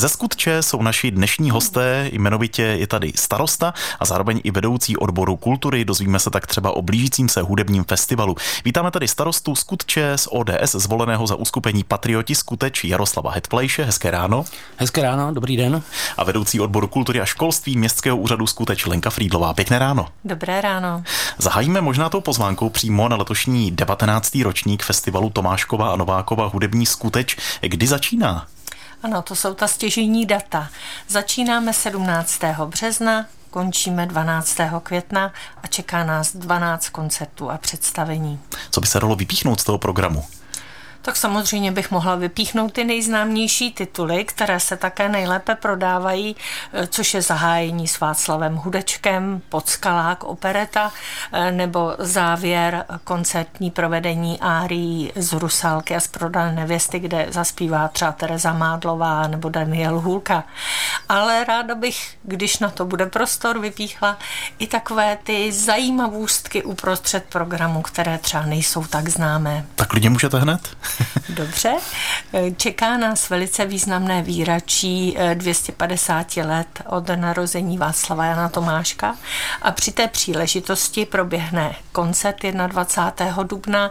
Ze Skutče jsou naši dnešní hosté, jmenovitě je tady starosta a zároveň i vedoucí odboru kultury. Dozvíme se tak třeba o blížícím se hudebním festivalu. Vítáme tady starostu Skutče z ODS, zvoleného za uskupení Patrioti Skuteč Jaroslava Hetflejše. Hezké ráno. Hezké ráno, dobrý den. A vedoucí odboru kultury a školství Městského úřadu Skuteč Lenka Frídlová. Pěkné ráno. Dobré ráno. Zahájíme možná tou pozvánkou přímo na letošní 19. ročník festivalu Tomáškova a Novákova hudební skuteč. Kdy začíná? Ano, to jsou ta stěžení data. Začínáme 17. března, končíme 12. května a čeká nás 12 koncertů a představení. Co by se dalo vypíchnout z toho programu? Tak samozřejmě bych mohla vypíchnout ty nejznámější tituly, které se také nejlépe prodávají, eh, což je zahájení s Václavem Hudečkem, Podskalák, opereta, eh, nebo závěr koncertní provedení árií z Rusalky a z Prodané nevěsty, kde zaspívá třeba Tereza Mádlová nebo Daniel Hůlka. Ale ráda bych, když na to bude prostor, vypíchla i takové ty zajímavostky uprostřed programu, které třeba nejsou tak známé. Tak klidně můžete hned. Dobře. Čeká nás velice významné výračí 250 eh, let od narození Václava Jana Tomáška a při té příležitosti proběhne koncert 21. dubna,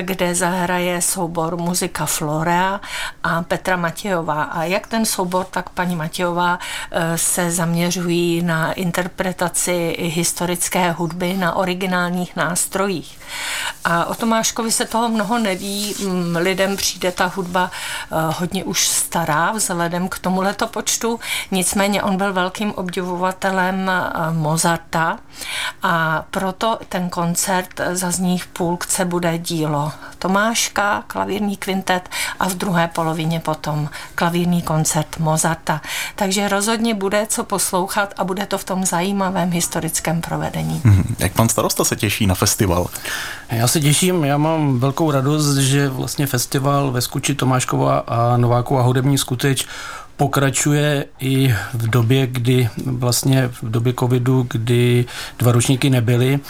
kde zahraje soubor muzika Florea a Petra Matějová. A jak ten soubor, tak paní Matějová eh, se zaměřují na interpretaci historické hudby na originálních nástrojích. A o Tomáškovi se toho mnoho neví. Lidem přijde ta hudba eh, hodně už stará vzhledem k tomu letopočtu. Nicméně on byl velkým obdivovatelem eh, Mozarta a proto ten koncert zazní v půlce bude dílo Tomáška, klavírní kvintet a v druhé polovině potom klavírní koncert Mozarta. Takže rozhodně bude co poslouchat a bude to v tom zajímavém historickém provedení. Mhm. Jak pan starosta se těší na festival? Já se těším, já mám velkou radost, že vlastně festival ve Skuči Tomáškova a Novákova hudební skuteč pokračuje i v době, kdy vlastně v době covidu, kdy dva ročníky nebyly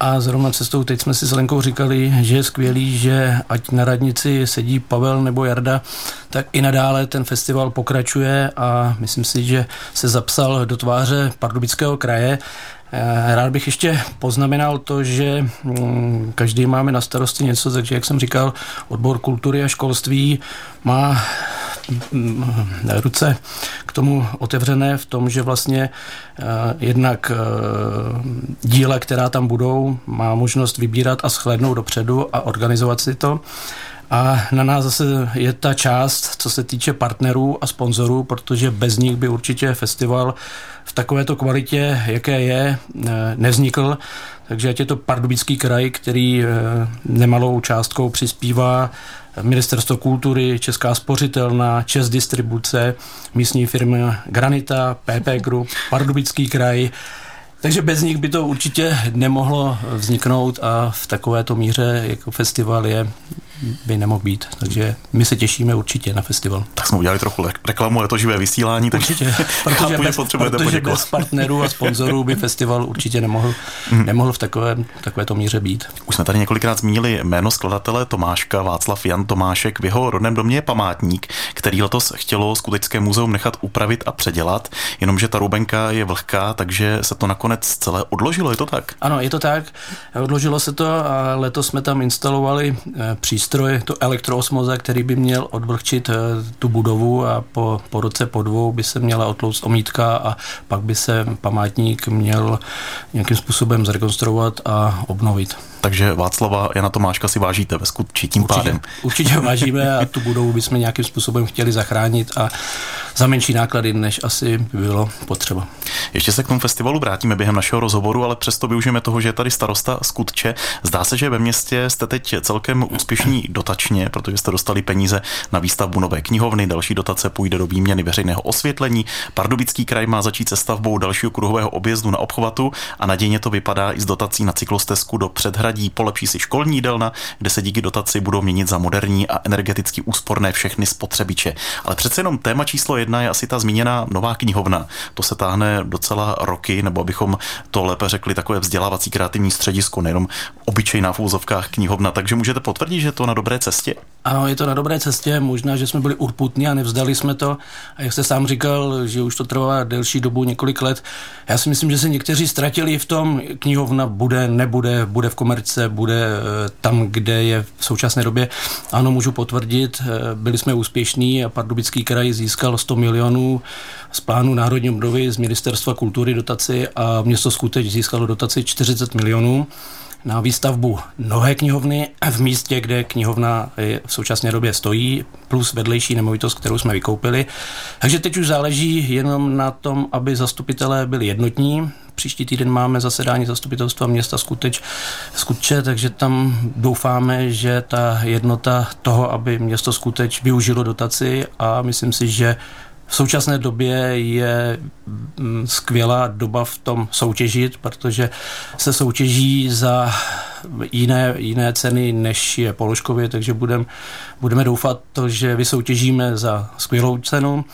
a zrovna cestou teď jsme si s Lenkou říkali, že je skvělý, že ať na radnici sedí Pavel nebo Jarda, tak i nadále ten festival pokračuje a myslím si, že se zapsal do tváře Pardubického kraje. Eh, rád bych ještě poznamenal to, že mm, každý máme na starosti něco, takže jak jsem říkal, odbor kultury a školství má ruce k tomu otevřené v tom, že vlastně eh, jednak eh, díla, která tam budou, má možnost vybírat a shlédnout dopředu a organizovat si to. A na nás zase je ta část, co se týče partnerů a sponzorů, protože bez nich by určitě festival v takovéto kvalitě, jaké je, nevznikl. Takže ať je to Pardubický kraj, který eh, nemalou částkou přispívá Ministerstvo kultury, Česká spořitelna, Čes distribuce, místní firmy Granita, PP Group, Pardubický kraj, takže bez nich by to určitě nemohlo vzniknout a v takovéto míře jako festival je by nemohl být. Takže my se těšíme určitě na festival. Tak jsme udělali trochu reklamu, je to živé vysílání. Tak určitě, protože, bez, potřebujete protože bez partnerů a sponzorů by festival určitě nemohl, mm. nemohl v takové, takovéto míře být. Už jsme tady několikrát zmínili jméno skladatele Tomáška Václav Jan Tomášek. V jeho rodném domě je památník, který letos chtělo skutečné muzeum nechat upravit a předělat, jenomže ta rubenka je vlhká, takže se to nakonec celé odložilo, je to tak? Ano, je to tak. Odložilo se to a letos jsme tam instalovali eh, přístroj přístroj, to elektroosmoza, který by měl odvlhčit eh, tu budovu a po, po roce, po dvou by se měla otlouct omítka a pak by se památník měl nějakým způsobem zrekonstruovat a obnovit. Takže Václava Jana Tomáška si vážíte ve skutči tím určitě, pádem. Určitě vážíme a tu budovu bychom nějakým způsobem chtěli zachránit a za menší náklady, než asi by bylo potřeba. Ještě se k tomu festivalu vrátíme během našeho rozhovoru, ale přesto využijeme toho, že je tady starosta Skutče. Zdá se, že ve městě jste teď celkem úspěšní dotačně, protože jste dostali peníze na výstavbu nové knihovny, další dotace půjde do výměny veřejného osvětlení. Pardubický kraj má začít se stavbou dalšího kruhového objezdu na obchvatu a nadějně to vypadá i s dotací na cyklostezku do předhradí. Polepší si školní jídelna, kde se díky dotaci budou měnit za moderní a energeticky úsporné všechny spotřebiče. Ale přece jenom téma číslo jedna je asi ta zmíněná nová knihovna. To se táhne docela roky, nebo abychom to lépe řekli, takové vzdělávací kreativní středisko, nejenom obyčejná v úzovkách knihovna. Takže můžete potvrdit, že to na dobré cestě? Ano, je to na dobré cestě. Možná, že jsme byli urputní a nevzdali jsme to. A jak jste sám říkal, že už to trvá delší dobu, několik let. Já si myslím, že se někteří ztratili v tom, knihovna bude, nebude, bude v komerce, bude eh, tam, kde je v současné době. Ano, můžu potvrdit, eh, byli jsme úspěšní a Pardubický kraj získal 100 milionů z plánu Národní obnovy z Ministerstva kultury dotaci a město Skuteč získalo dotaci 40 milionů na výstavbu nové knihovny v místě, kde knihovna v současné době stojí, plus vedlejší nemovitost, kterou jsme vykoupili. Takže teď už záleží jenom na tom, aby zastupitelé byli jednotní. Příští týden máme zasedání zastupitelstva města Skuteč, Skutče, takže tam doufáme, že ta jednota toho, aby město Skuteč využilo dotaci a myslím si, že v současné době je mm, skvělá doba v tom soutěžit, protože se soutěží za jiné, jiné ceny, než je položkově, takže budem, budeme doufat, to, že vysoutěžíme za skvělou cenu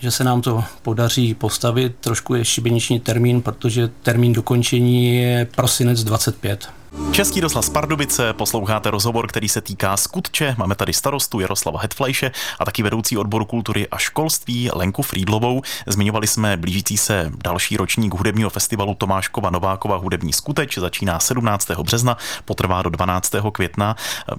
že se nám to podaří postavit. Trošku je šibeniční termín, protože termín dokončení je prosinec 25. Český rozhlas Pardubice, posloucháte rozhovor, který se týká skutče. Máme tady starostu Jaroslava Hetflejše a taky vedoucí odboru kultury a školství Lenku Frídlovou. Zmiňovali jsme blížící se další ročník hudebního festivalu Tomáškova Novákova hudební skuteč. Začíná 17. března, potrvá do 12. května.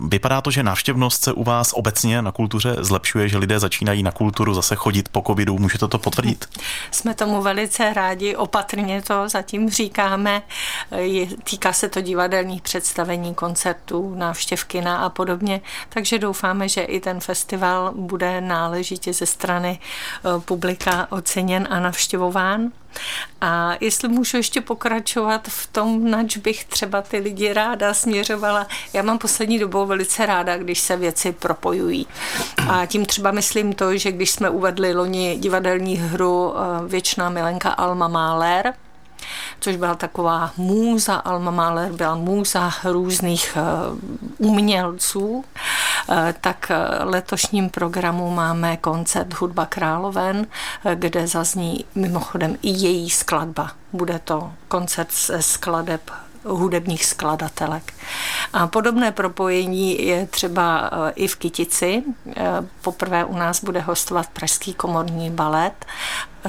Vypadá to, že návštěvnost se u vás obecně na kultuře zlepšuje, že lidé začínají na kulturu zase chodit po covidu. Můžete to potvrdit? Jsme tomu velice rádi, opatrně to zatím říkáme. Týká se to divadel divadelních představení, koncertů, návštěv kina a podobně. Takže doufáme, že i ten festival bude náležitě ze strany eh, publika oceněn a navštěvován. A jestli můžu ještě pokračovat v tom, nač bych třeba ty lidi ráda směřovala. Já mám poslední dobou velice ráda, když se věci propojují. A tím třeba myslím to, že když jsme uvedli loni divadelní hru eh, Věčná milenka Alma Mahler, což byla taková můza, Alma Mahler byla můza různých eh, umělců, eh, tak eh, letošním programu máme koncert Hudba královen, kde zazní mimochodem i její skladba. Bude to koncert ze skladeb hudebních skladatelek. A podobné propojení je třeba i v Kytici. Poprvé u nás bude hostovat Pražský komorní balet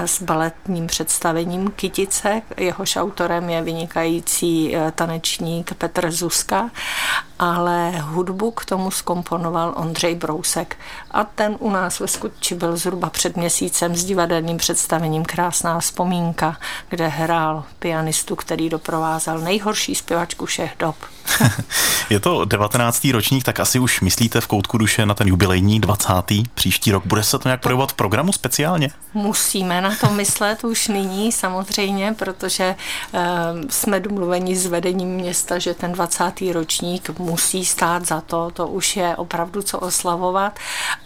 s baletním představením Kytice. Jehož autorem je vynikající eh, tanečník Petr Zuska, ale hudbu k tomu skomponoval Ondřej Brousek. A ten u nás ve Skutči byl zhruba před měsícem s divadelním představením Krásná vzpomínka, kde hrál pianistu, který doprovázel nejhorší zpěvačku všech dob. je to 19. ročník, tak asi už myslíte v koutku duše na ten jubilejní 20. příští rok. Bude se to nějak projevovat v programu speciálně? Musíme na to myslet už nyní samozřejmě, protože uh, jsme domluveni s vedením města, že ten 20. ročník musí stát za to, to už je opravdu co oslavovat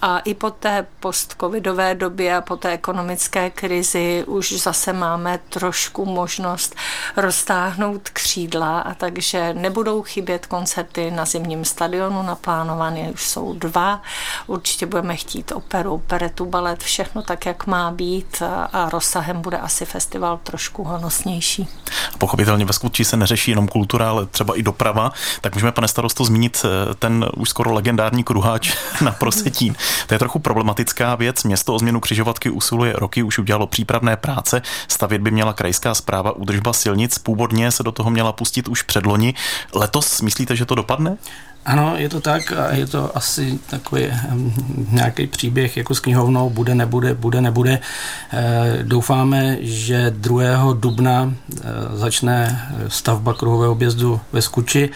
a i po té postcovidové době a po té ekonomické krizi už zase máme trošku možnost roztáhnout křídla a takže nebudou chybět koncerty na zimním stadionu naplánované, už jsou dva. Určitě budeme chtít operu, operetu, balet, všechno tak, jak má být a rozsahem bude asi festival trošku honosnější. Pochopitelně ve Skutči se neřeší jenom kultura, ale třeba i doprava. Tak můžeme, pane starosto, zmínit eh, ten už skoro legendární kruháč na Prosetín. To je trochu problematická věc. Město o změnu křižovatky usiluje roky, už udělalo přípravné práce. Stavět by měla krajská zpráva údržba silnic. Původně se do toho měla pustit už předloni. Letos myslíte, že to dopadne? Ano, je to tak a je to asi takový nějaký příběh jako s knihovnou, bude, nebude, bude, nebude. E, doufáme, že 2. dubna e, začne stavba kruhového objezdu ve Skuči.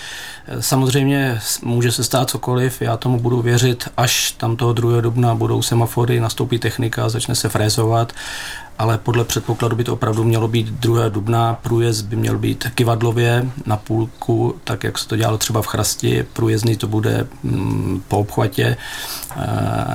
E, samozřejmě může se stát cokoliv, já tomu budu věřit, až tam toho 2. dubna budou semafory, nastoupí technika, začne se frézovat ale podle předpokladu by to opravdu mělo být 2. dubna. Průjezd by měl být kivadlově na půlku, tak jak se to dělalo třeba v Chrasti. Průjezdný to bude mm, po obchvatě eh,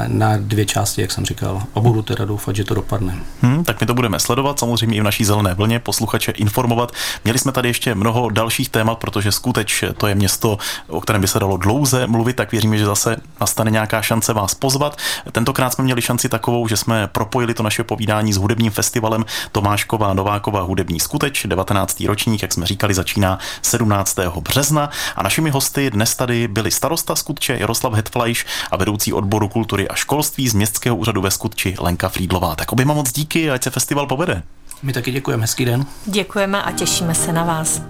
na dvě části, jak jsem říkal. A budu teda doufat, že to dopadne. Hmm, tak my to budeme sledovat, samozřejmě i v naší zelené vlně, posluchače informovat. Měli jsme tady ještě mnoho dalších témat, protože skuteč to je město, o kterém by se dalo dlouze mluvit, tak věříme, že zase nastane nějaká šance vás pozvat. Tentokrát jsme měli šanci takovou, že jsme propojili to naše povídání s hudebním hudebním festivalem Tomášková Nováková hudební skuteč. 19. ročník, jak jsme říkali, začíná 17. března a našimi hosty dnes tady byli starosta Skutče Jaroslav Hetfleisch a vedoucí odboru kultury a školství z Městského úřadu ve Skutči Lenka Frídlová. Tak oběma moc díky, ať se festival povede. My taky děkujeme, hezký den. Děkujeme a těšíme se na vás.